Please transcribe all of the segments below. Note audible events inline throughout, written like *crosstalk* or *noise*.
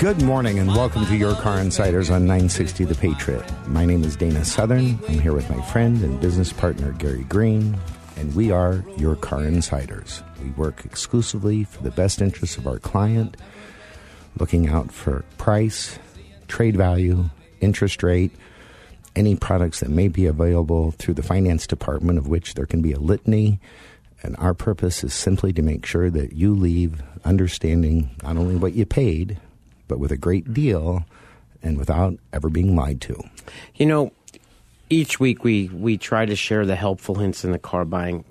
Good morning and welcome to Your Car Insiders on 960 The Patriot. My name is Dana Southern. I'm here with my friend and business partner Gary Green, and we are Your Car Insiders. We work exclusively for the best interests of our client, looking out for price, trade value, interest rate, any products that may be available through the finance department, of which there can be a litany. And our purpose is simply to make sure that you leave understanding not only what you paid, but with a great mm-hmm. deal and without ever being lied to. You know, each week we, we try to share the helpful hints in the car buying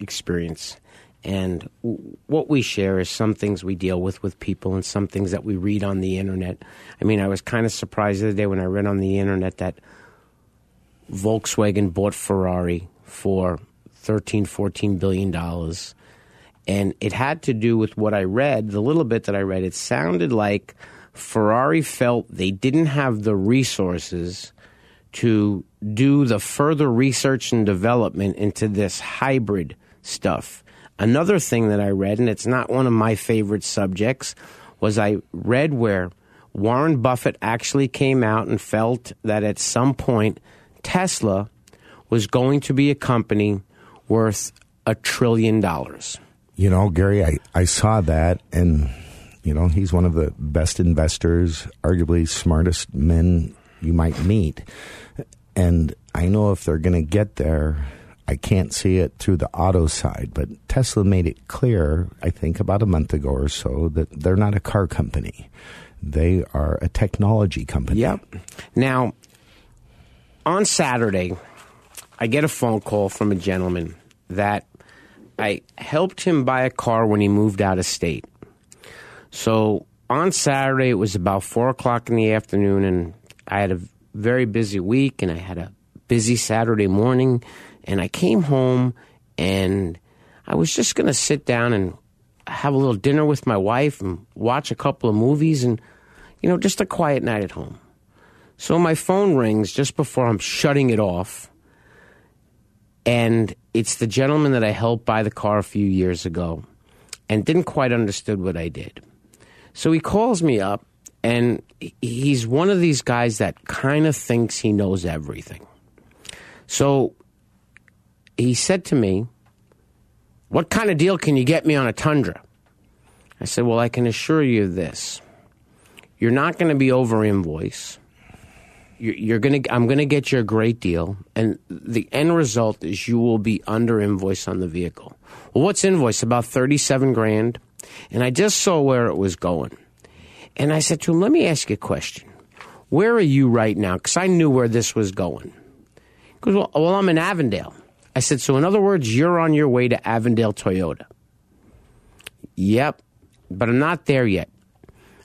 experience. And w- what we share is some things we deal with with people and some things that we read on the internet. I mean, I was kind of surprised the other day when I read on the internet that Volkswagen bought Ferrari for 13, 14 billion dollars. And it had to do with what I read, the little bit that I read. It sounded like Ferrari felt they didn't have the resources to do the further research and development into this hybrid stuff. Another thing that I read, and it's not one of my favorite subjects, was I read where Warren Buffett actually came out and felt that at some point Tesla was going to be a company worth a trillion dollars. You know, Gary, I, I saw that, and, you know, he's one of the best investors, arguably smartest men you might meet. And I know if they're going to get there, I can't see it through the auto side, but Tesla made it clear, I think about a month ago or so, that they're not a car company. They are a technology company. Yep. Now, on Saturday, I get a phone call from a gentleman that I helped him buy a car when he moved out of state. So on Saturday, it was about four o'clock in the afternoon, and I had a very busy week, and I had a busy Saturday morning, and I came home, and I was just going to sit down and have a little dinner with my wife and watch a couple of movies, and you know, just a quiet night at home. So my phone rings just before I'm shutting it off. And it's the gentleman that I helped buy the car a few years ago and didn't quite understood what I did. So he calls me up and he's one of these guys that kind of thinks he knows everything. So he said to me, What kind of deal can you get me on a Tundra? I said, Well, I can assure you this. You're not going to be over invoice. You're, going to. I'm going to get you a great deal, and the end result is you will be under invoice on the vehicle. Well, what's invoice? About thirty-seven grand, and I just saw where it was going, and I said to him, "Let me ask you a question. Where are you right now? Because I knew where this was going." because well, well, I'm in Avondale. I said, so in other words, you're on your way to Avondale Toyota. Yep, but I'm not there yet.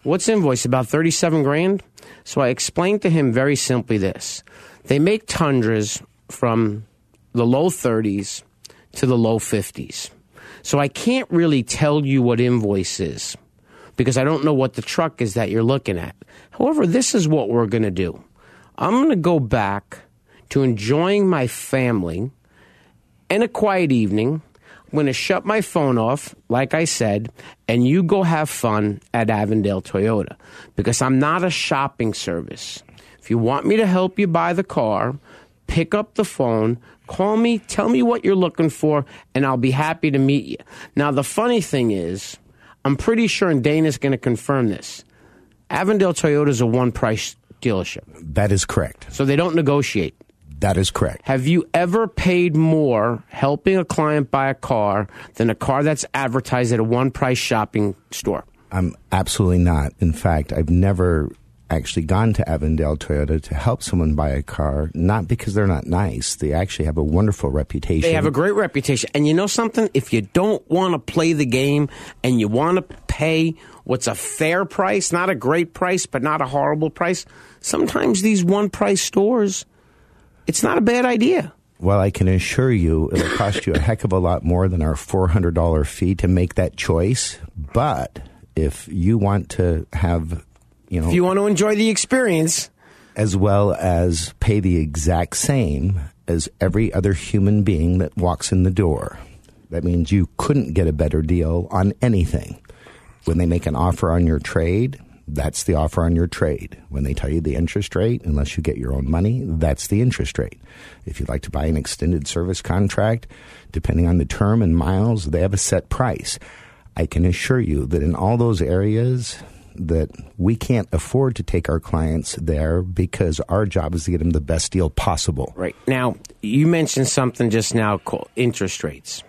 What's invoice? About 37 grand? So I explained to him very simply this. They make Tundras from the low 30s to the low 50s. So I can't really tell you what invoice is because I don't know what the truck is that you're looking at. However, this is what we're going to do. I'm going to go back to enjoying my family and a quiet evening. Going to shut my phone off, like I said, and you go have fun at Avondale Toyota because I'm not a shopping service. If you want me to help you buy the car, pick up the phone, call me, tell me what you're looking for, and I'll be happy to meet you. Now, the funny thing is, I'm pretty sure, and Dana's going to confirm this. Avondale Toyota is a one price dealership, That is correct. so they don't negotiate. That is correct. Have you ever paid more helping a client buy a car than a car that's advertised at a one price shopping store? I'm absolutely not. In fact, I've never actually gone to Avondale Toyota to help someone buy a car, not because they're not nice. They actually have a wonderful reputation. They have a great reputation. And you know something? If you don't want to play the game and you want to pay what's a fair price, not a great price, but not a horrible price, sometimes these one price stores, it's not a bad idea. Well, I can assure you it'll cost you a heck of a lot more than our $400 fee to make that choice. But if you want to have, you know, If you want to enjoy the experience, as well as pay the exact same as every other human being that walks in the door. That means you couldn't get a better deal on anything. When they make an offer on your trade, that's the offer on your trade. When they tell you the interest rate, unless you get your own money, that's the interest rate. If you'd like to buy an extended service contract, depending on the term and miles, they have a set price. I can assure you that in all those areas, that we can't afford to take our clients there because our job is to get them the best deal possible. Right. Now, you mentioned something just now called interest rates.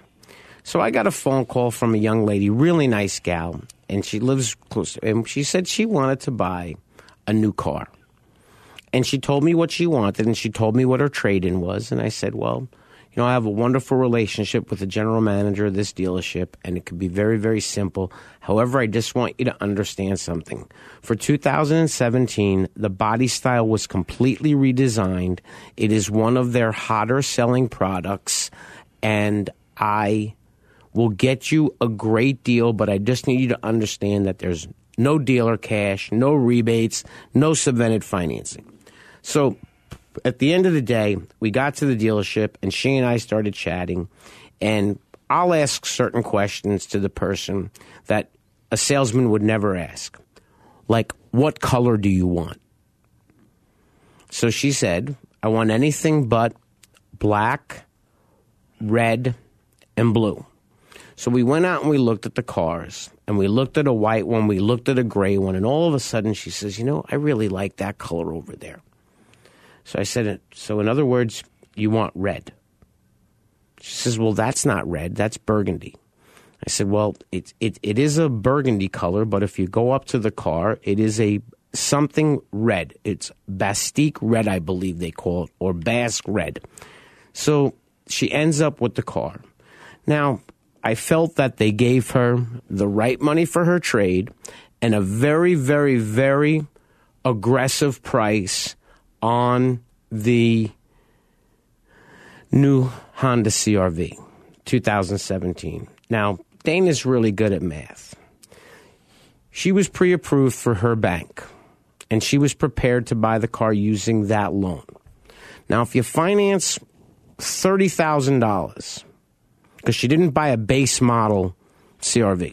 So I got a phone call from a young lady, really nice gal, and she lives close. And she said she wanted to buy a new car. And she told me what she wanted, and she told me what her trade in was. And I said, Well, you know, I have a wonderful relationship with the general manager of this dealership, and it could be very, very simple. However, I just want you to understand something. For 2017, the body style was completely redesigned. It is one of their hotter selling products, and I will get you a great deal, but I just need you to understand that there's no dealer cash, no rebates, no subvented financing. So at the end of the day, we got to the dealership and she and I started chatting. And I'll ask certain questions to the person that a salesman would never ask. Like, what color do you want? So she said, I want anything but black, red, and blue. So we went out and we looked at the cars and we looked at a white one, we looked at a gray one, and all of a sudden she says, You know, I really like that color over there. So I said, So in other words, you want red. She says, Well, that's not red, that's burgundy. I said, Well, it, it, it is a burgundy color, but if you go up to the car, it is a something red. It's Bastique red, I believe they call it, or Basque red. So she ends up with the car. Now, I felt that they gave her the right money for her trade and a very, very, very aggressive price on the new Honda CRV 2017. Now, Dana's really good at math. She was pre approved for her bank, and she was prepared to buy the car using that loan. Now, if you finance $30,000, because she didn't buy a base model CRV,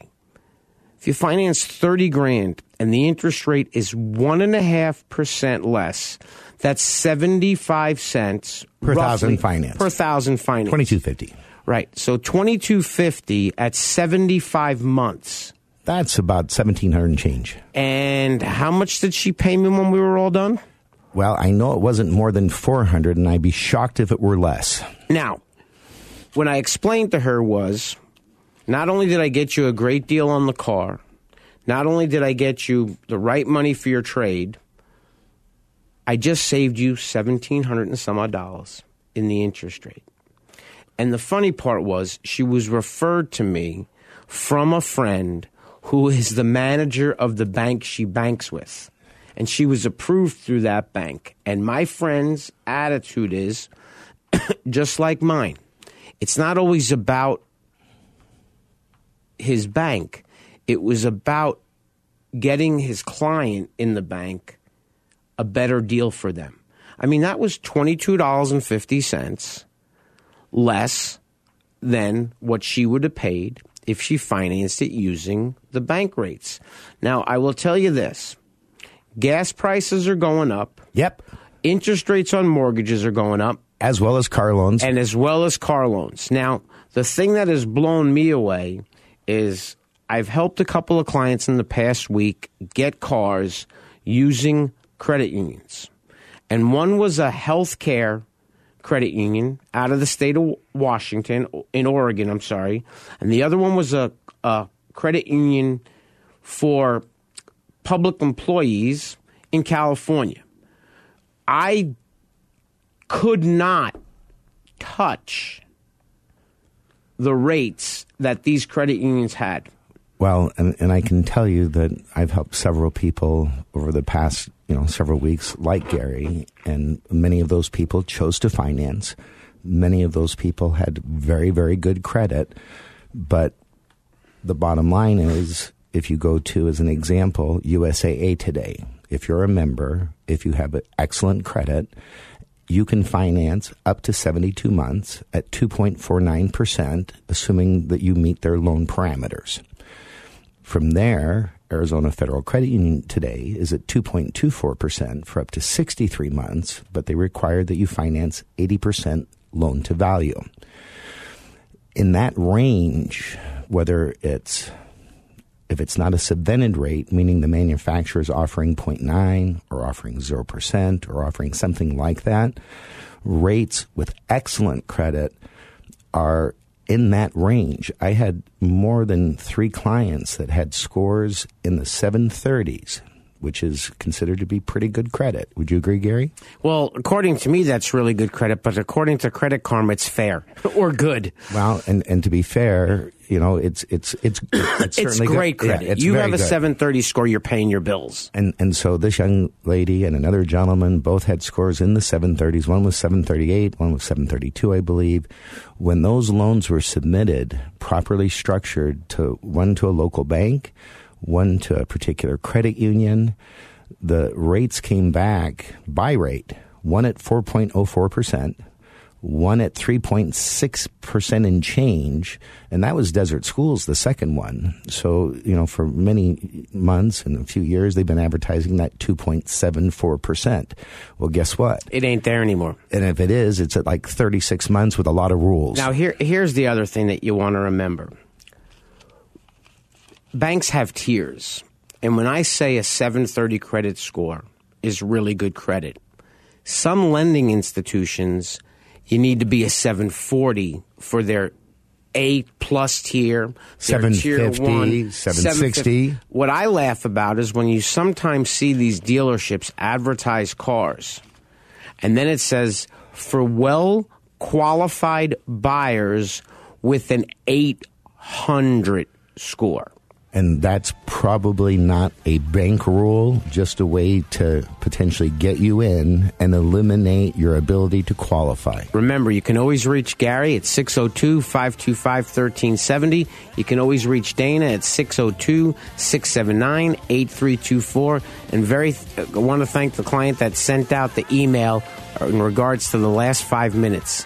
if you finance 30 grand and the interest rate is 1.5% less, that's 75 cents Per thousand finance. Per thousand finance. 2250. Right. So 2250 at 75 months. That's about 1700 and change. And how much did she pay me when we were all done? Well, I know it wasn't more than 400 and I'd be shocked if it were less. Now, what I explained to her was not only did I get you a great deal on the car, not only did I get you the right money for your trade, I just saved you seventeen hundred and some odd dollars in the interest rate. And the funny part was she was referred to me from a friend who is the manager of the bank she banks with. And she was approved through that bank. And my friend's attitude is *coughs* just like mine. It's not always about his bank, it was about getting his client in the bank a better deal for them. I mean, that was $22.50 less than what she would have paid if she financed it using the bank rates. Now, I will tell you this gas prices are going up. Yep. Interest rates on mortgages are going up. As well as car loans. and as well as car loans. Now, the thing that has blown me away is I've helped a couple of clients in the past week get cars using credit unions. And one was a healthcare credit union out of the state of Washington, in Oregon, I'm sorry. And the other one was a, a credit union for public employees in California. I could not touch the rates that these credit unions had. Well, and, and I can tell you that I've helped several people over the past, you know, several weeks, like Gary, and many of those people chose to finance. Many of those people had very, very good credit, but the bottom line is, if you go to, as an example, USAA today, if you're a member, if you have excellent credit, you can finance up to 72 months at 2.49%, assuming that you meet their loan parameters. From there, Arizona Federal Credit Union today is at 2.24% for up to 63 months, but they require that you finance 80% loan to value. In that range, whether it's if it's not a subvented rate, meaning the manufacturer is offering 0.9 or offering 0% or offering something like that, rates with excellent credit are in that range. I had more than three clients that had scores in the 730s, which is considered to be pretty good credit. Would you agree, Gary? Well, according to me, that's really good credit, but according to Credit Karma, it's fair *laughs* or good. Well, and, and to be fair, you know, it's it's it's it's, *coughs* It's certainly good- great credit. Yeah, it's you have a good. 730 score, you're paying your bills. And and so this young lady and another gentleman both had scores in the 730s. One was 738, one was 732, I believe. When those loans were submitted, properly structured to one to a local bank, one to a particular credit union, the rates came back by rate. One at 4.04%, one at 3.6% in change, and that was Desert Schools, the second one. So, you know, for many months and a few years, they've been advertising that 2.74%. Well, guess what? It ain't there anymore. And if it is, it's at like 36 months with a lot of rules. Now, here, here's the other thing that you want to remember banks have tiers. And when I say a 730 credit score is really good credit, some lending institutions, you need to be a 740 for their A plus tier, their tier one, 760. What I laugh about is when you sometimes see these dealerships advertise cars, and then it says for well qualified buyers with an 800 score. And that's probably not a bank rule, just a way to potentially get you in and eliminate your ability to qualify. Remember, you can always reach Gary at 602 525 1370. You can always reach Dana at 602 679 8324. And very, uh, I want to thank the client that sent out the email in regards to the last five minutes.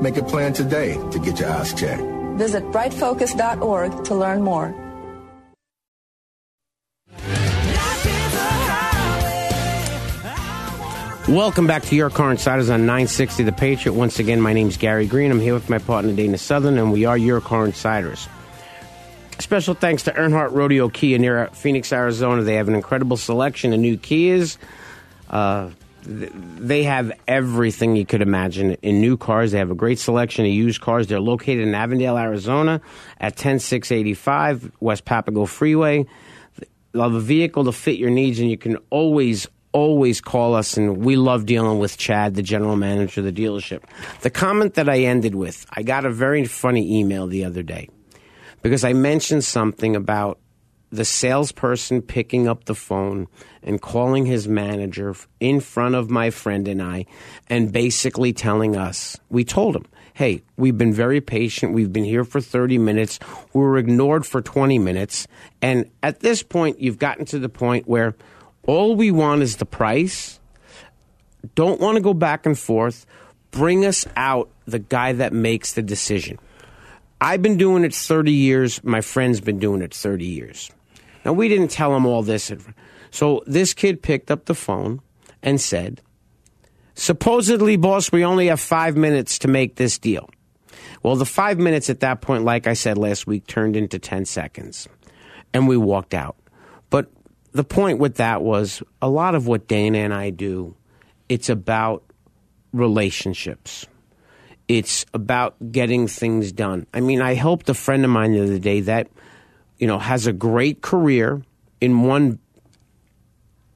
Make a plan today to get your eyes checked. Visit brightfocus.org to learn more. Welcome back to Your Car Insiders on 960 The Patriot. Once again, my name is Gary Green. I'm here with my partner Dana Southern, and we are Your Car Insiders. Special thanks to Earnhardt Rodeo Kia near Phoenix, Arizona. They have an incredible selection of new Kias. Uh, th- they have everything you could imagine in new cars. They have a great selection of used cars. They're located in Avondale, Arizona at 10685 West Papago Freeway. Have a vehicle to fit your needs, and you can always, always call us. And we love dealing with Chad, the general manager of the dealership. The comment that I ended with, I got a very funny email the other day because I mentioned something about the salesperson picking up the phone and calling his manager in front of my friend and I and basically telling us, we told him, hey, we've been very patient. We've been here for 30 minutes. We were ignored for 20 minutes. And at this point, you've gotten to the point where all we want is the price. Don't want to go back and forth. Bring us out the guy that makes the decision. I've been doing it 30 years. My friend's been doing it 30 years. Now, we didn't tell him all this. So this kid picked up the phone and said, Supposedly, boss, we only have five minutes to make this deal. Well, the five minutes at that point, like I said last week, turned into 10 seconds. And we walked out. But the point with that was a lot of what Dana and I do, it's about relationships it's about getting things done. I mean, I helped a friend of mine the other day that, you know, has a great career in one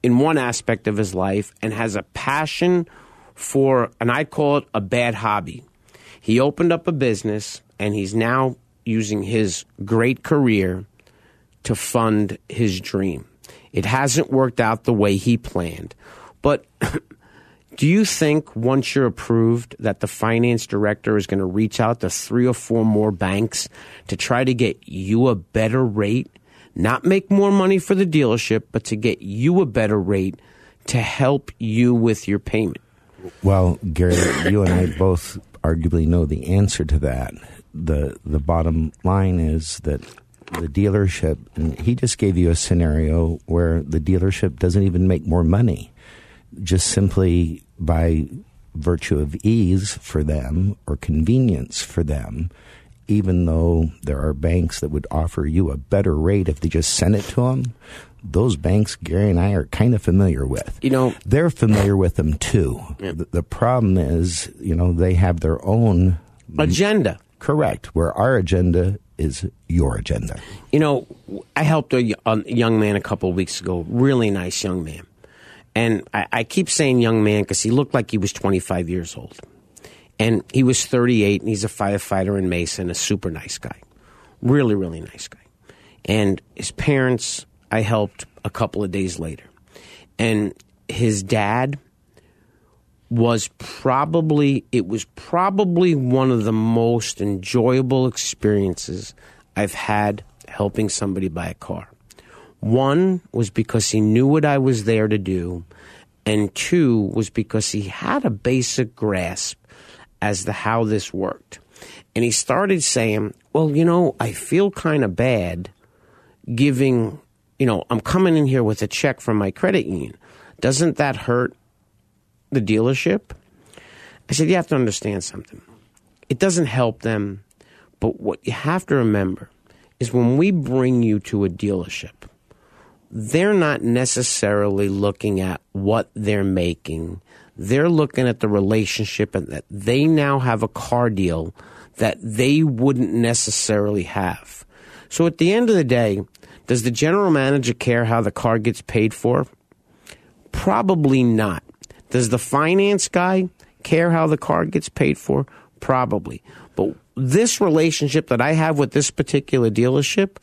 in one aspect of his life and has a passion for and I call it a bad hobby. He opened up a business and he's now using his great career to fund his dream. It hasn't worked out the way he planned. But *laughs* Do you think once you're approved that the finance director is going to reach out to three or four more banks to try to get you a better rate? Not make more money for the dealership, but to get you a better rate to help you with your payment. Well, Gary, you and I both arguably know the answer to that. The the bottom line is that the dealership and he just gave you a scenario where the dealership doesn't even make more money just simply by virtue of ease for them or convenience for them, even though there are banks that would offer you a better rate if they just sent it to them, those banks Gary and I are kind of familiar with. You know, they're familiar with them too. Yeah. The, the problem is, you know, they have their own agenda. Correct. Where our agenda is your agenda. You know, I helped a, a young man a couple of weeks ago, really nice young man. And I, I keep saying young man because he looked like he was 25 years old. And he was 38 and he's a firefighter in Mason, a super nice guy. Really, really nice guy. And his parents, I helped a couple of days later. And his dad was probably, it was probably one of the most enjoyable experiences I've had helping somebody buy a car. One was because he knew what I was there to do, and two was because he had a basic grasp as to how this worked. And he started saying, Well, you know, I feel kind of bad giving, you know, I'm coming in here with a check from my credit union. Doesn't that hurt the dealership? I said, You have to understand something. It doesn't help them, but what you have to remember is when we bring you to a dealership, they're not necessarily looking at what they're making. They're looking at the relationship and that they now have a car deal that they wouldn't necessarily have. So at the end of the day, does the general manager care how the car gets paid for? Probably not. Does the finance guy care how the car gets paid for? Probably. But this relationship that I have with this particular dealership,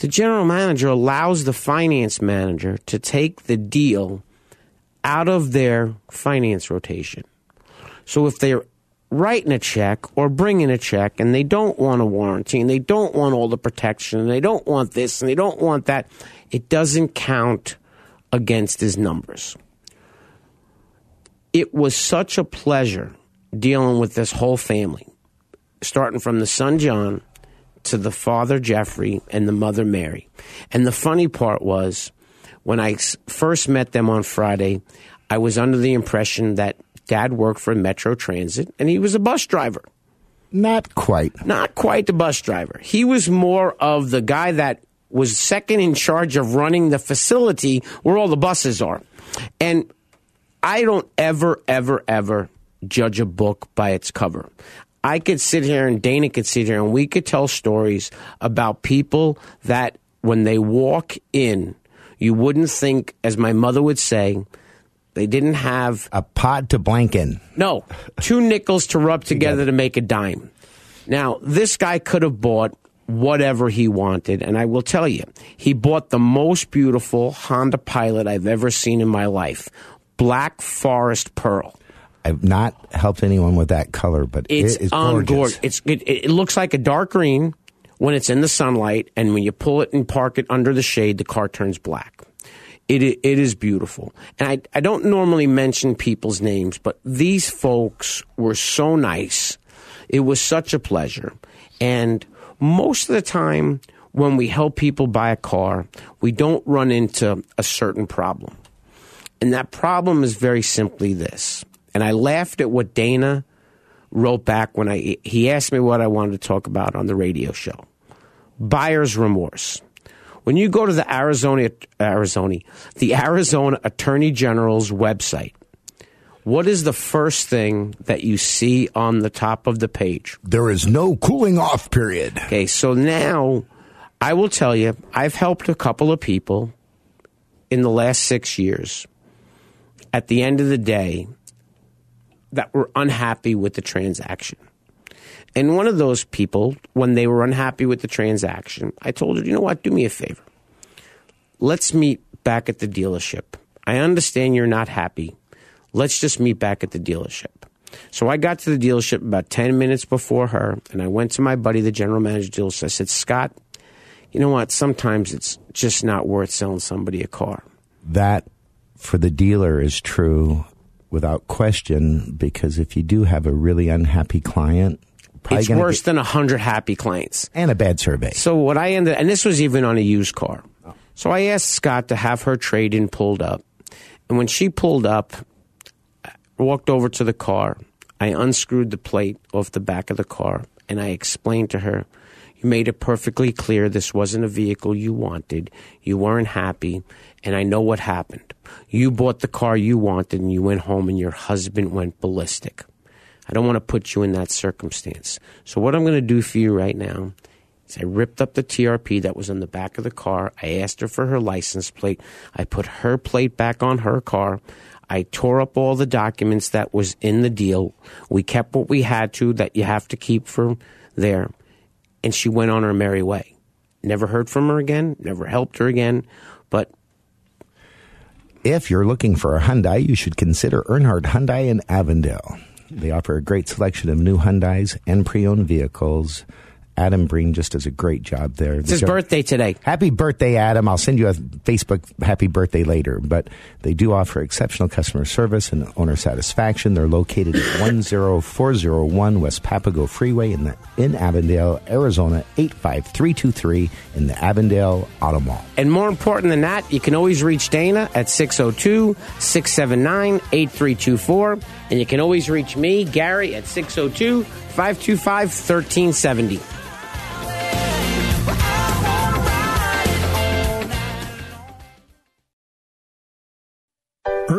the general manager allows the finance manager to take the deal out of their finance rotation. So if they're writing a check or bringing a check and they don't want a warranty and they don't want all the protection and they don't want this and they don't want that, it doesn't count against his numbers. It was such a pleasure dealing with this whole family, starting from the son John to the father Jeffrey and the mother Mary. And the funny part was when I first met them on Friday, I was under the impression that dad worked for Metro Transit and he was a bus driver. Not quite. Not quite the bus driver. He was more of the guy that was second in charge of running the facility where all the buses are. And I don't ever, ever, ever judge a book by its cover. I could sit here and Dana could sit here and we could tell stories about people that when they walk in, you wouldn't think, as my mother would say, they didn't have a pod to blank in. No, two *laughs* nickels to rub together to make a dime. Now, this guy could have bought whatever he wanted, and I will tell you, he bought the most beautiful Honda Pilot I've ever seen in my life Black Forest Pearl. I've not helped anyone with that color, but It's it is gorgeous. gorgeous. It's it, it looks like a dark green when it's in the sunlight, and when you pull it and park it under the shade, the car turns black. It it is beautiful, and I I don't normally mention people's names, but these folks were so nice. It was such a pleasure, and most of the time when we help people buy a car, we don't run into a certain problem. And that problem is very simply this. And I laughed at what Dana wrote back when I he asked me what I wanted to talk about on the radio show. Buyer's remorse. When you go to the Arizona Arizona the Arizona Attorney General's website, what is the first thing that you see on the top of the page? There is no cooling off period. Okay, so now I will tell you, I've helped a couple of people in the last six years. At the end of the day, that were unhappy with the transaction. And one of those people, when they were unhappy with the transaction, I told her, you know what, do me a favor. Let's meet back at the dealership. I understand you're not happy. Let's just meet back at the dealership. So I got to the dealership about 10 minutes before her, and I went to my buddy, the general manager of the dealership. I said, Scott, you know what? Sometimes it's just not worth selling somebody a car. That for the dealer is true without question because if you do have a really unhappy client, It's worse get- than a hundred happy clients. and a bad survey. So what I ended, and this was even on a used car. Oh. So I asked Scott to have her trade in pulled up, and when she pulled up, I walked over to the car. I unscrewed the plate off the back of the car, and I explained to her, "You made it perfectly clear this wasn't a vehicle you wanted. You weren't happy, and I know what happened. You bought the car you wanted, and you went home, and your husband went ballistic." I don't want to put you in that circumstance. So what I'm going to do for you right now is I ripped up the TRP that was on the back of the car. I asked her for her license plate. I put her plate back on her car. I tore up all the documents that was in the deal. We kept what we had to that you have to keep for there. And she went on her merry way. Never heard from her again, never helped her again, but If you're looking for a Hyundai, you should consider Earnhardt Hyundai in Avondale. They offer a great selection of new Hyundais and pre-owned vehicles Adam Breen just does a great job there. It's his birthday today. Happy birthday, Adam. I'll send you a Facebook happy birthday later. But they do offer exceptional customer service and owner satisfaction. They're located at *coughs* 10401 West Papago Freeway in, the, in Avondale, Arizona, 85323 in the Avondale Auto Mall. And more important than that, you can always reach Dana at 602 679 8324. And you can always reach me, Gary, at 602 525 1370.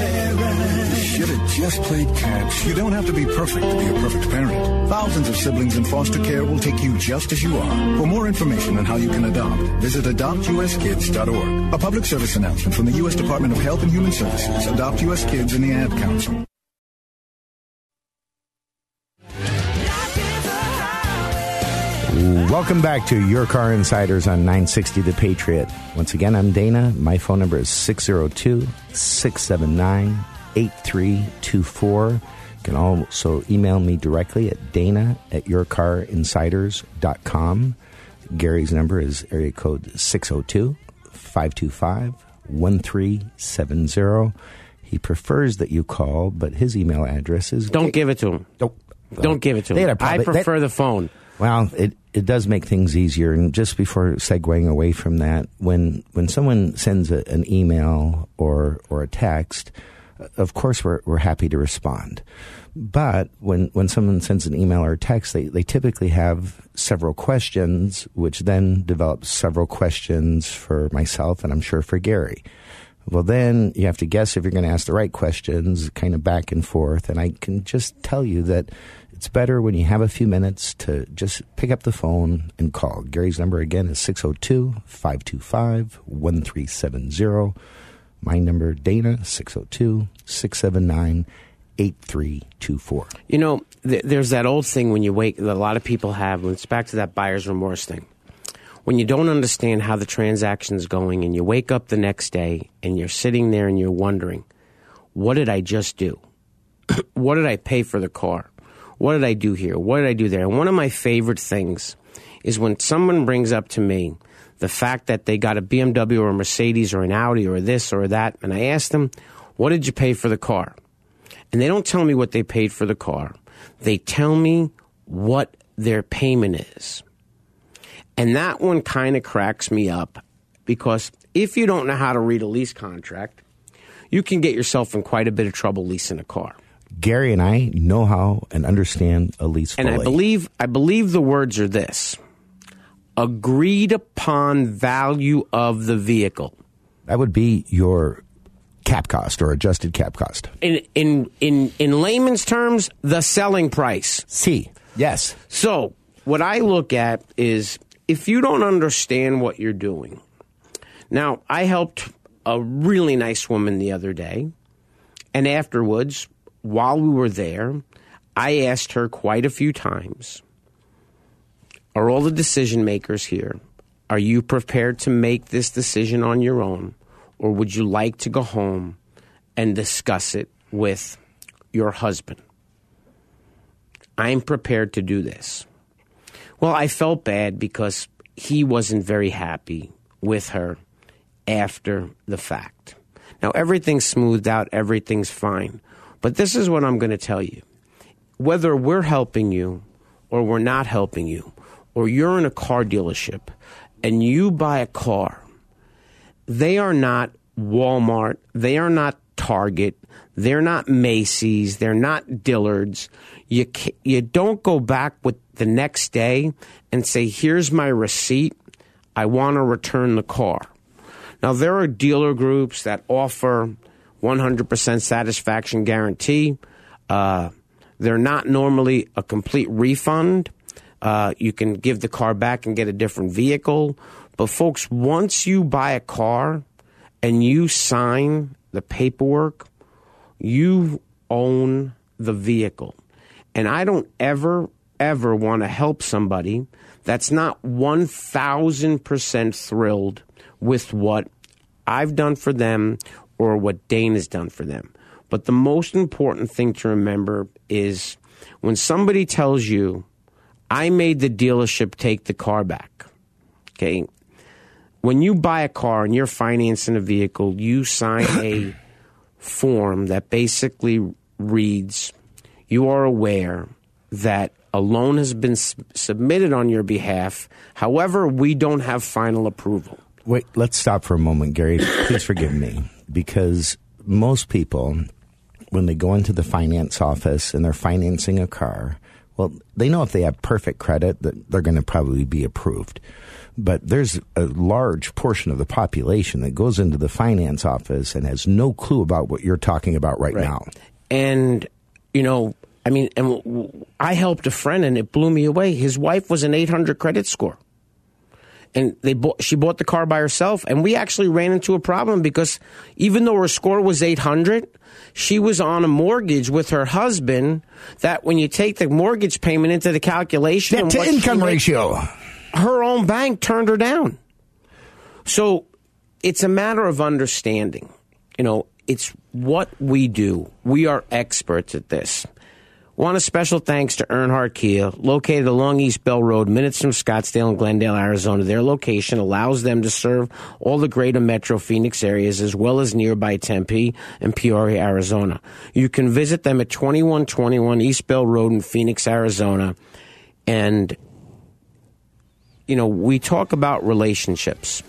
parent. Should have just played catch. You don't have to be perfect to be a perfect parent. Thousands of siblings in foster care will take you just as you are. For more information on how you can adopt, visit adoptuskids.org. A public service announcement from the U.S. Department of Health and Human Services, Adopt U.S. Kids, and the Ad Council. Welcome back to Your Car Insiders on 960 The Patriot. Once again, I'm Dana. My phone number is 602 679 8324. You can also email me directly at dana at yourcarinsiders.com. Gary's number is area code 602 525 1370. He prefers that you call, but his email address is. Don't give it to him. Don't, Don't give it to him. I prefer they- the phone. Well, it, it does make things easier. And just before segueing away from that, when when someone sends a, an email or or a text, uh, of course we're we're happy to respond. But when when someone sends an email or a text, they, they typically have several questions, which then develops several questions for myself and I'm sure for Gary. Well, then you have to guess if you're going to ask the right questions, kind of back and forth. And I can just tell you that it's better when you have a few minutes to just pick up the phone and call. Gary's number again is 602 525 1370. My number, Dana, 602 679 8324. You know, th- there's that old thing when you wake that a lot of people have. When it's back to that buyer's remorse thing. When you don't understand how the transaction's going and you wake up the next day and you're sitting there and you're wondering, what did I just do? *coughs* what did I pay for the car? What did I do here? What did I do there? And one of my favorite things is when someone brings up to me the fact that they got a BMW or a Mercedes or an Audi or this or that, and I ask them, what did you pay for the car? And they don't tell me what they paid for the car. They tell me what their payment is. And that one kind of cracks me up because if you don't know how to read a lease contract, you can get yourself in quite a bit of trouble leasing a car. Gary and I know how and understand a lease And I believe I believe the words are this. Agreed upon value of the vehicle. that would be your cap cost or adjusted cap cost. In in in in layman's terms, the selling price. C. Yes. So, what I look at is if you don't understand what you're doing. Now, I helped a really nice woman the other day, and afterwards, while we were there, I asked her quite a few times Are all the decision makers here? Are you prepared to make this decision on your own? Or would you like to go home and discuss it with your husband? I'm prepared to do this. Well, I felt bad because he wasn't very happy with her after the fact. Now, everything's smoothed out, everything's fine. But this is what I'm going to tell you. Whether we're helping you or we're not helping you, or you're in a car dealership and you buy a car, they are not Walmart, they are not Target, they're not Macy's, they're not Dillard's. You you don't go back with the next day and say, "Here's my receipt. I want to return the car." Now there are dealer groups that offer 100% satisfaction guarantee. Uh, they're not normally a complete refund. Uh, you can give the car back and get a different vehicle. But folks, once you buy a car and you sign the paperwork, you own the vehicle. And I don't ever, ever want to help somebody that's not 1000% thrilled with what I've done for them or what Dane has done for them. But the most important thing to remember is when somebody tells you, I made the dealership take the car back. Okay. When you buy a car and you're financing a vehicle, you sign *coughs* a form that basically reads, You are aware that a loan has been s- submitted on your behalf. However, we don't have final approval. Wait, let's stop for a moment, Gary. Please forgive me because most people, when they go into the finance office and they're financing a car, well, they know if they have perfect credit that they're going to probably be approved. But there's a large portion of the population that goes into the finance office and has no clue about what you're talking about right, now. And, you know, I mean, and I helped a friend and it blew me away. His wife was an 800 credit score. And they bought, she bought the car by herself. And we actually ran into a problem because even though her score was 800, she was on a mortgage with her husband that when you take the mortgage payment into the calculation, Debt to income ratio. her own bank turned her down. So it's a matter of understanding. You know, it's what we do. We are experts at this. Want a special thanks to Earnhardt Kia, located along East Bell Road, minutes from Scottsdale and Glendale, Arizona. Their location allows them to serve all the greater metro Phoenix areas as well as nearby Tempe and Peoria, Arizona. You can visit them at 2121 East Bell Road in Phoenix, Arizona. And you know, we talk about relationships.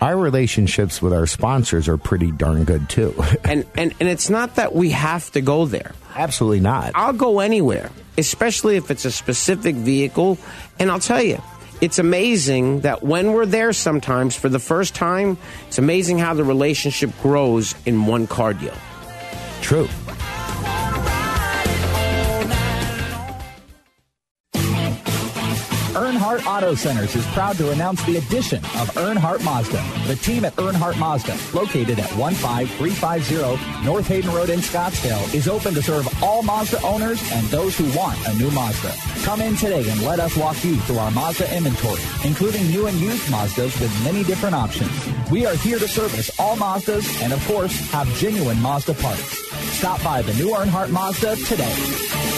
Our relationships with our sponsors are pretty darn good too. *laughs* and, and and it's not that we have to go there. Absolutely not. I'll go anywhere, especially if it's a specific vehicle. And I'll tell you, it's amazing that when we're there sometimes for the first time, it's amazing how the relationship grows in one car deal. True. Auto Centers is proud to announce the addition of Earnhardt Mazda. The team at Earnhardt Mazda, located at 15350 North Hayden Road in Scottsdale, is open to serve all Mazda owners and those who want a new Mazda. Come in today and let us walk you through our Mazda inventory, including new and used Mazdas with many different options. We are here to service all Mazdas and, of course, have genuine Mazda parts. Stop by the new Earnhardt Mazda today.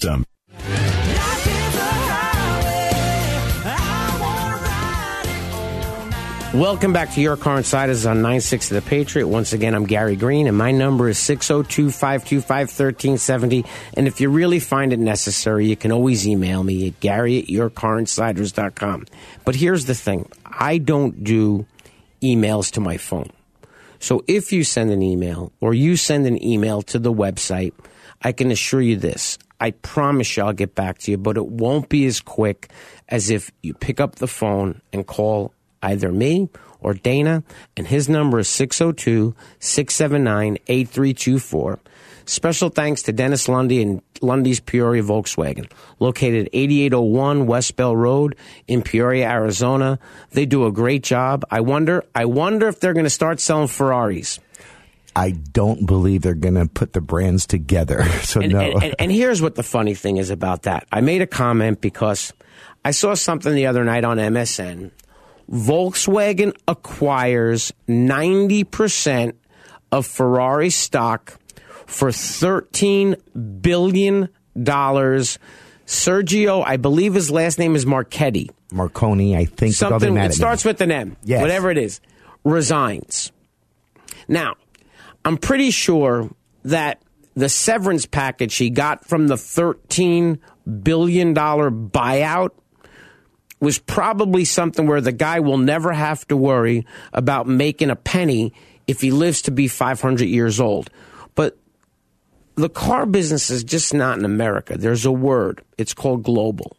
Welcome back to Your Car Insiders on 96 of The Patriot. Once again, I'm Gary Green, and my number is 602 525 1370. And if you really find it necessary, you can always email me at gary at yourcarinsiders.com. But here's the thing I don't do emails to my phone. So if you send an email or you send an email to the website, I can assure you this. I promise you I'll get back to you, but it won't be as quick as if you pick up the phone and call either me or Dana, and his number is 602 679 8324. Special thanks to Dennis Lunde and Lunde's Peoria Volkswagen, located 8801 West Bell Road in Peoria, Arizona. They do a great job. I wonder, I wonder if they're going to start selling Ferraris. I don't believe they're going to put the brands together. *laughs* So and, no. and, and, and here's what the funny thing is about that. I made a comment because I saw something the other night on MSN. Volkswagen acquires 90% of Ferrari stock for $13 billion. Sergio, I believe his last name is Marchetti. Marconi, I think. Something, it starts with an M. Yes. Whatever it is. Resigns. Now, I'm pretty sure that the severance package he got from the $13 billion buyout was probably something where the guy will never have to worry about making a penny if he lives to be 500 years old. But the car business is just not in America. There's a word, it's called global.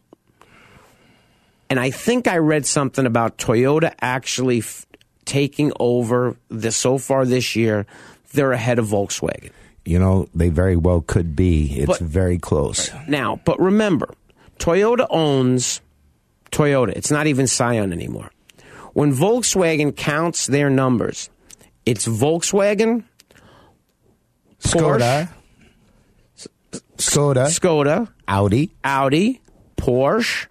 And I think I read something about Toyota actually f- taking over this so far this year. They're ahead of Volkswagen. You know, they very well could be. It's But- very close. Now, but remember, Toyota owns Toyota. It's not even Scion anymore. When Volkswagen counts their numbers, it's Volkswagen, Skoda, Skoda, Skoda, Audi, Audi, Porsche,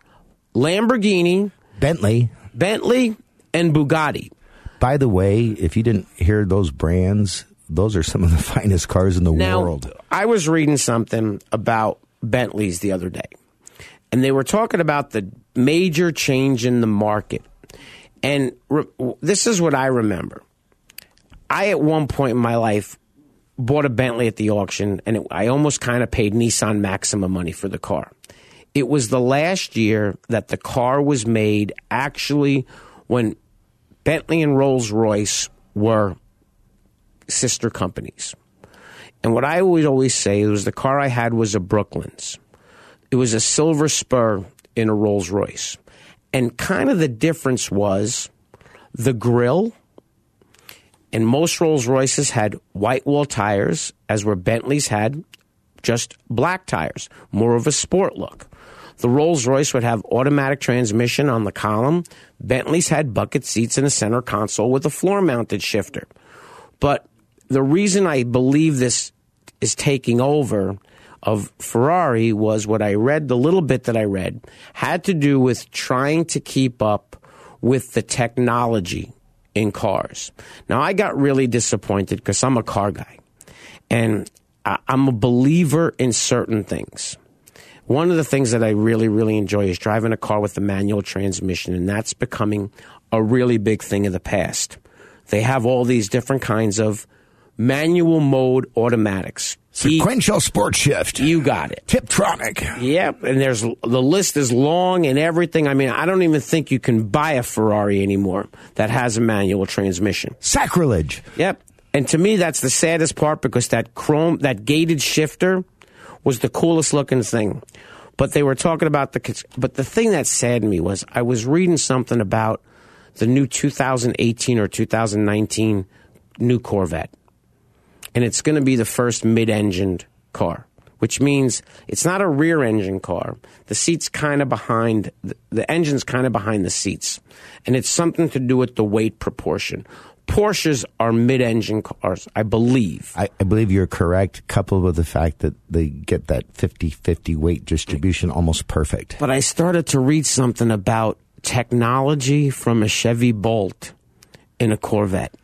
Lamborghini, Bentley, Bentley, and Bugatti. By the way, if you didn't hear those brands, those are some of the *laughs* finest cars in the Now, world. I was reading something about Bentleys the other day, and they were talking about the major change in the market. And re- this is what I remember. I, at one point in my life, bought a Bentley at the auction, and it, I almost kind of paid Nissan Maxima money for the car. It was the last year that the car was made, actually, when Bentley and Rolls Royce were sister companies. And what I would always say was the car I had was a Brooklands. It was a silver spur in a Rolls Royce. And kind of the difference was the grill. And most Rolls Royces had white wall tires, as were Bentleys had just black tires, more of a sport look. The Rolls Royce would have automatic transmission on the column. Bentleys had bucket seats in the center console with a floor mounted shifter. But the reason I believe this is taking over of Ferrari was what I read, the little bit that I read, had to do with trying to keep up with the technology in cars. Now, I got really disappointed because I'm a car guy and I'm a believer in certain things. One of the things that I really, really enjoy is driving a car with a manual transmission, and that's becoming a really big thing of the past. They have all these different kinds of manual mode automatics. Sequential sport shift. You got it. Tiptronic. Yep, and there's the list is long and everything. I mean, I don't even think you can buy a Ferrari anymore that has a manual transmission. Sacrilege. Yep. And to me that's the saddest part because that chrome that gated shifter was the coolest looking thing. But they were talking about the but the thing that saddened me was I was reading something about the new 2018 or 2019 new Corvette and it's going to be the first mid-engined car, which means it's not a rear-engine car. The seat's kind of behind the, the engine's kind of behind the seats, and it's something to do with the weight proportion. Porsches are mid-engine cars, I believe. I, I believe you're correct, coupled with the fact that they get that 50-50 weight distribution almost perfect. But I started to read something about technology from a Chevy Bolt in a Corvette.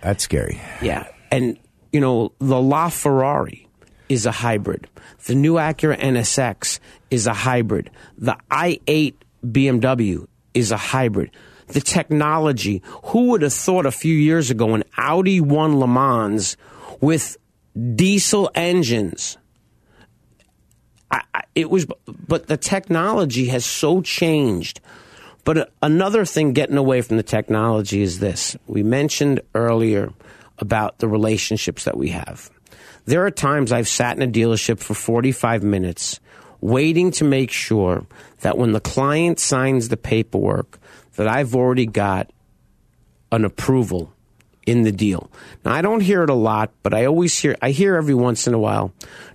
That's scary. Yeah. And, you know, the LaFerrari is a hybrid. The new Acura NSX is a hybrid. The i8 BMW is a hybrid. The technology, who would have thought a few years ago an Audi won Le Mans with diesel engines? I, it was, but the technology has so changed. But another thing getting away from the technology is this. We mentioned earlier about the relationships that we have. There are times I've sat in a dealership for 45 minutes waiting to make sure that when the client signs the paperwork that I've already got an approval in the deal. Now I don't hear it a lot, but I always hear I hear every once in a while,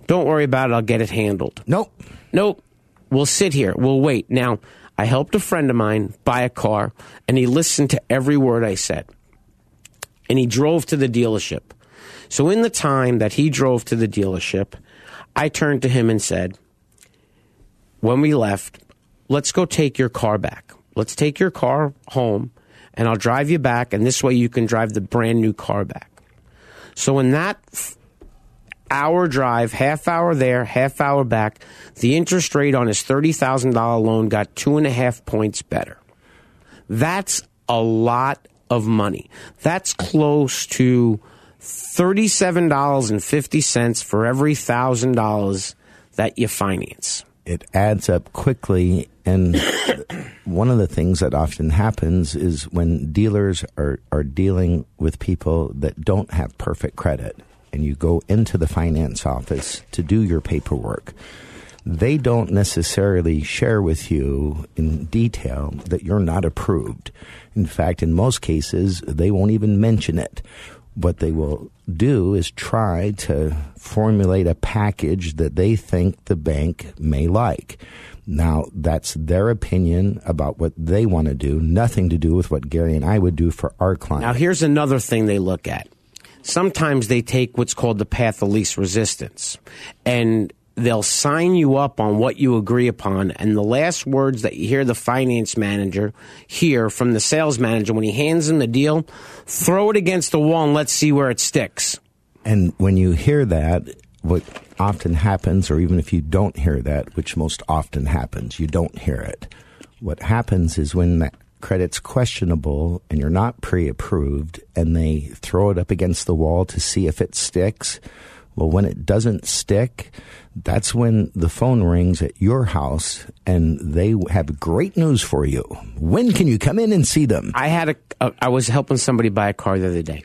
don't worry about it, I'll get it handled. Nope. Nope. We'll sit here. We'll wait. Now, I helped a friend of mine buy a car and he listened to every word I said. And he drove to the dealership. So in the time that he drove to the dealership, I turned to him and said, when we left, let's go take your car back. Let's take your car home and I'll drive you back and this way you can drive the brand new car back. So in that hour drive, half hour there, half hour back, the interest rate on his $30,000 loan got two and a half points better. That's a lot of money. That's close to $37.50 for every $1,000 that you finance. It adds up quickly. And one of the things that often happens is when dealers are, are dealing with people that don't have perfect credit, and you go into the finance office to do your paperwork, they don't necessarily share with you in detail that you're not approved. In fact, in most cases, they won't even mention it. What they will do is try to formulate a package that they think the bank may like. Now, that's their opinion about what they want to do, nothing to do with what Gary and I would do for our client. Now, here's another thing they look at. Sometimes they take what's called the path of least resistance, and they'll sign you up on what you agree upon. And the last words that you hear the finance manager hear from the sales manager when he hands them the deal, throw it against the wall and let's see where it sticks. And when you hear that, what often happens, or even if you don't hear that, which most often happens, you don't hear it. What happens is when that credit's questionable and you're not pre approved and they throw it up against the wall to see if it sticks. Well, when it doesn't stick, that's when the phone rings at your house and they have great news for you. When can you come in and see them? I had a, a I was helping somebody buy a car the other day.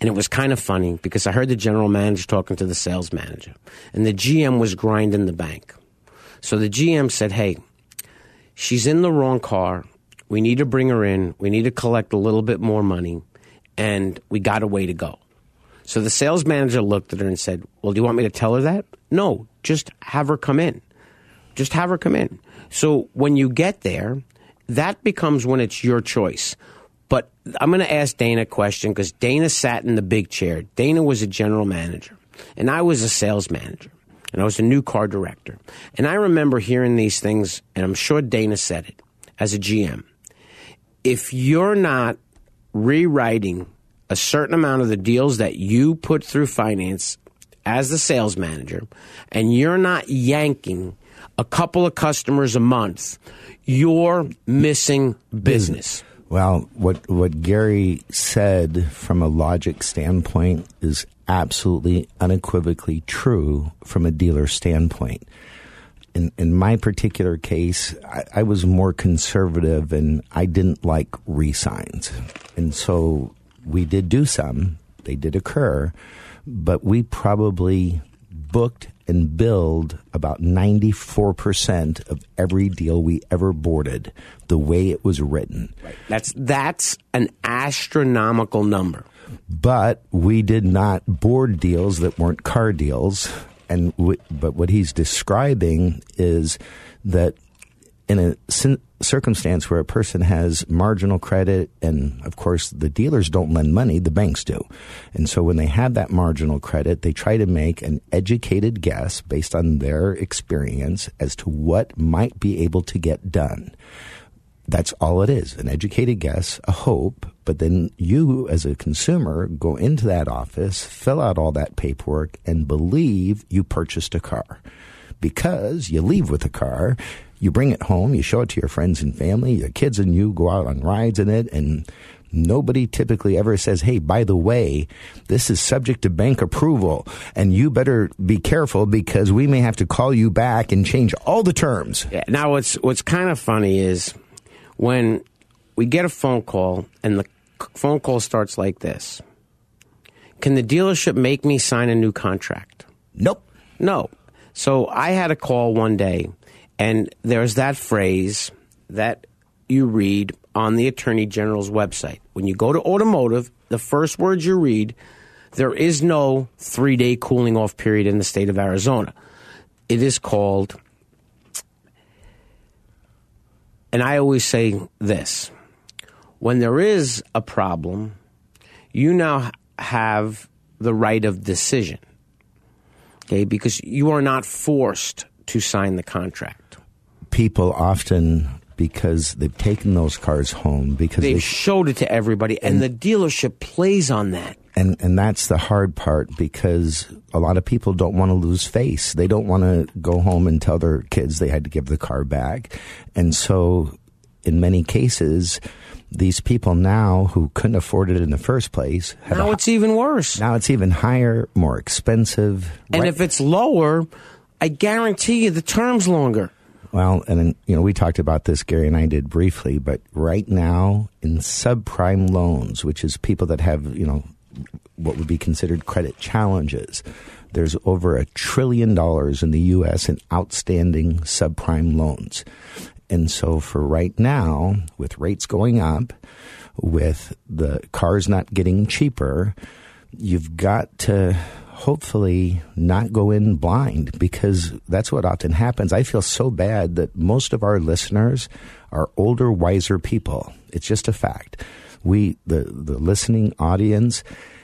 And it was kind of funny because I heard the general manager talking to the sales manager, and the GM was grinding the bank. So the GM said, Hey, she's in the wrong car. We need to bring her in. We need to collect a little bit more money, and we got a way to go. So the sales manager looked at her and said, Well, do you want me to tell her that? No, just have her come in. Just have her come in. So when you get there, that becomes when it's your choice. But I'm going to ask Dana a question because Dana sat in the big chair. Dana was a general manager, and I was a sales manager. and I was a new car director. And I remember hearing these things, and I'm sure Dana said it as a GM. If you're not rewriting a certain amount of the deals that you put through finance as the sales manager, and you're not yanking a couple of customers a month, you're missing business. Well, what what Gary said from a logic standpoint is absolutely unequivocally true from a dealer standpoint. In in my particular case, I, I was more conservative and I didn't like resigns, and so we did do some. They did occur, but we probably booked and billed about 94% of every deal we ever boarded the way it was written. That's that's an astronomical number. But we did not board deals that weren't car deals. And w- but what he's describing is that in a circumstance where a person has marginal credit, and of course the dealers don't lend money, the banks do. And so when they have that marginal credit, they try to make an educated guess based on their experience as to what might be able to get done. That's all it is an educated guess, a hope. But then you, as a consumer, go into that office, fill out all that paperwork, and believe you purchased a car. Because you leave with a car, you bring it home, you show it to your friends and family, your kids and you go out on rides in it, and nobody typically ever says, hey, by the way, this is subject to bank approval, and you better be careful because we may have to call you back and change all the terms. Yeah. Now, what's what's kind of funny is when we get a phone call and the phone call starts like this. Can the dealership make me sign a new contract? Nope. No. So I had a call one day, and there's that phrase that you read on the Attorney General's website. When you go to automotive, the first words you read, there is no three day cooling off period in the state of Arizona. It is called, and I always say this when there is a problem, you now have the right of decision. Okay, because you are not forced to sign the contract. People often, because they've taken those cars home, because They've they showed it to everybody, and, the dealership plays on that. and and that's the hard part because a lot of people don't want to lose face. They don't want to go home and tell their kids they had to give the car back, and so in many cases, these people now who couldn't afford it in the first place have Now a- it's even worse. now it's even higher, more expensive. And Right- if it's lower, I guarantee you the term's longer. Well, and then, you know, we talked about this, Gary and I did briefly, but right now in subprime loans, which is people that have, you know, what would be considered credit challenges, there's over a trillion dollars in the U.S. in outstanding subprime loans. And so for right now, with rates going up, with the cars not getting cheaper, you've got to hopefully not go in blind because that's what often happens. I feel so bad that most of our listeners are older, wiser people. It's just a fact. We, the, the listening audience,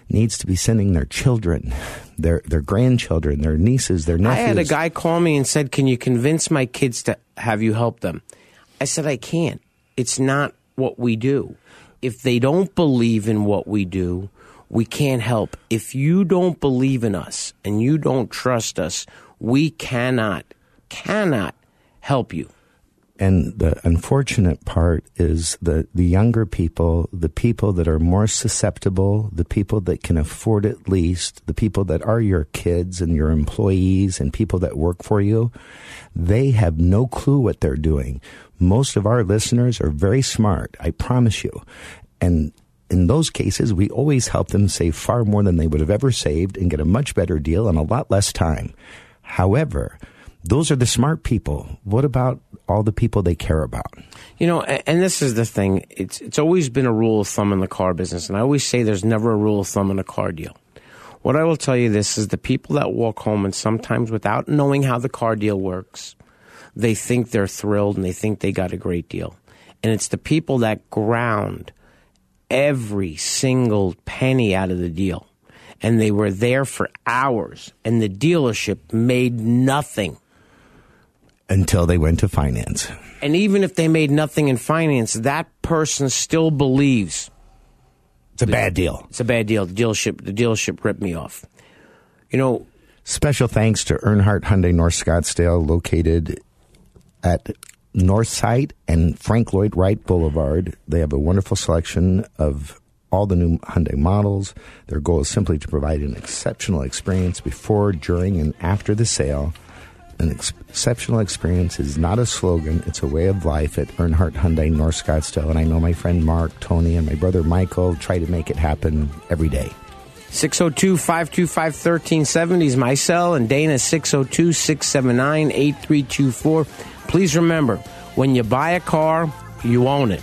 needs to be sending their children, their their grandchildren, their nieces, their I had a guy call me and said, Can you convince my kids to have you help them? I said, I can't. It's not what we do. If they don't believe in what we do, we can't help. If you don't believe in us and you don't trust us, we cannot, cannot help you. And the unfortunate part is the, the younger people, the people that are more susceptible, the people that can afford it least, the people that are your kids and your employees and people that work for you, they have no clue what they're doing. Most of our listeners are very smart, I promise you. And in those cases, we always help them save far more than they would have ever saved and get a much better deal in a lot less time. However, those are the smart people. What about all the people they care about? You know, and this is the thing. It's it's always been a rule of thumb in the car business, and I always say there's never a rule of thumb in a car deal. What I will tell you this is the people that walk home and sometimes without knowing how the car deal works, they think they're thrilled and they think they got a great deal. And it's the people that ground every single penny out of the deal. and they were there for hours, and the dealership made nothing. Until they went to finance. And even if they made nothing in finance, that person still believes it's a bad deal. It's a bad deal. The dealership, the dealership ripped me off. You know, Special thanks to Earnhardt Hyundai North Scottsdale, located at Northsight and Frank Lloyd Wright Boulevard. They have a wonderful selection of all the new Hyundai models. Their goal is simply to provide an exceptional experience before, during, and after the sale. An ex- exceptional experience is not a slogan, it's a way of life at Earnhardt Hyundai North Scottsdale. And I know my friend Mark, Tony, and my brother Michael try to make it happen every day. 602 525 1370 is my cell, and Dana 602 679 8324. Please remember when you buy a car, you own it.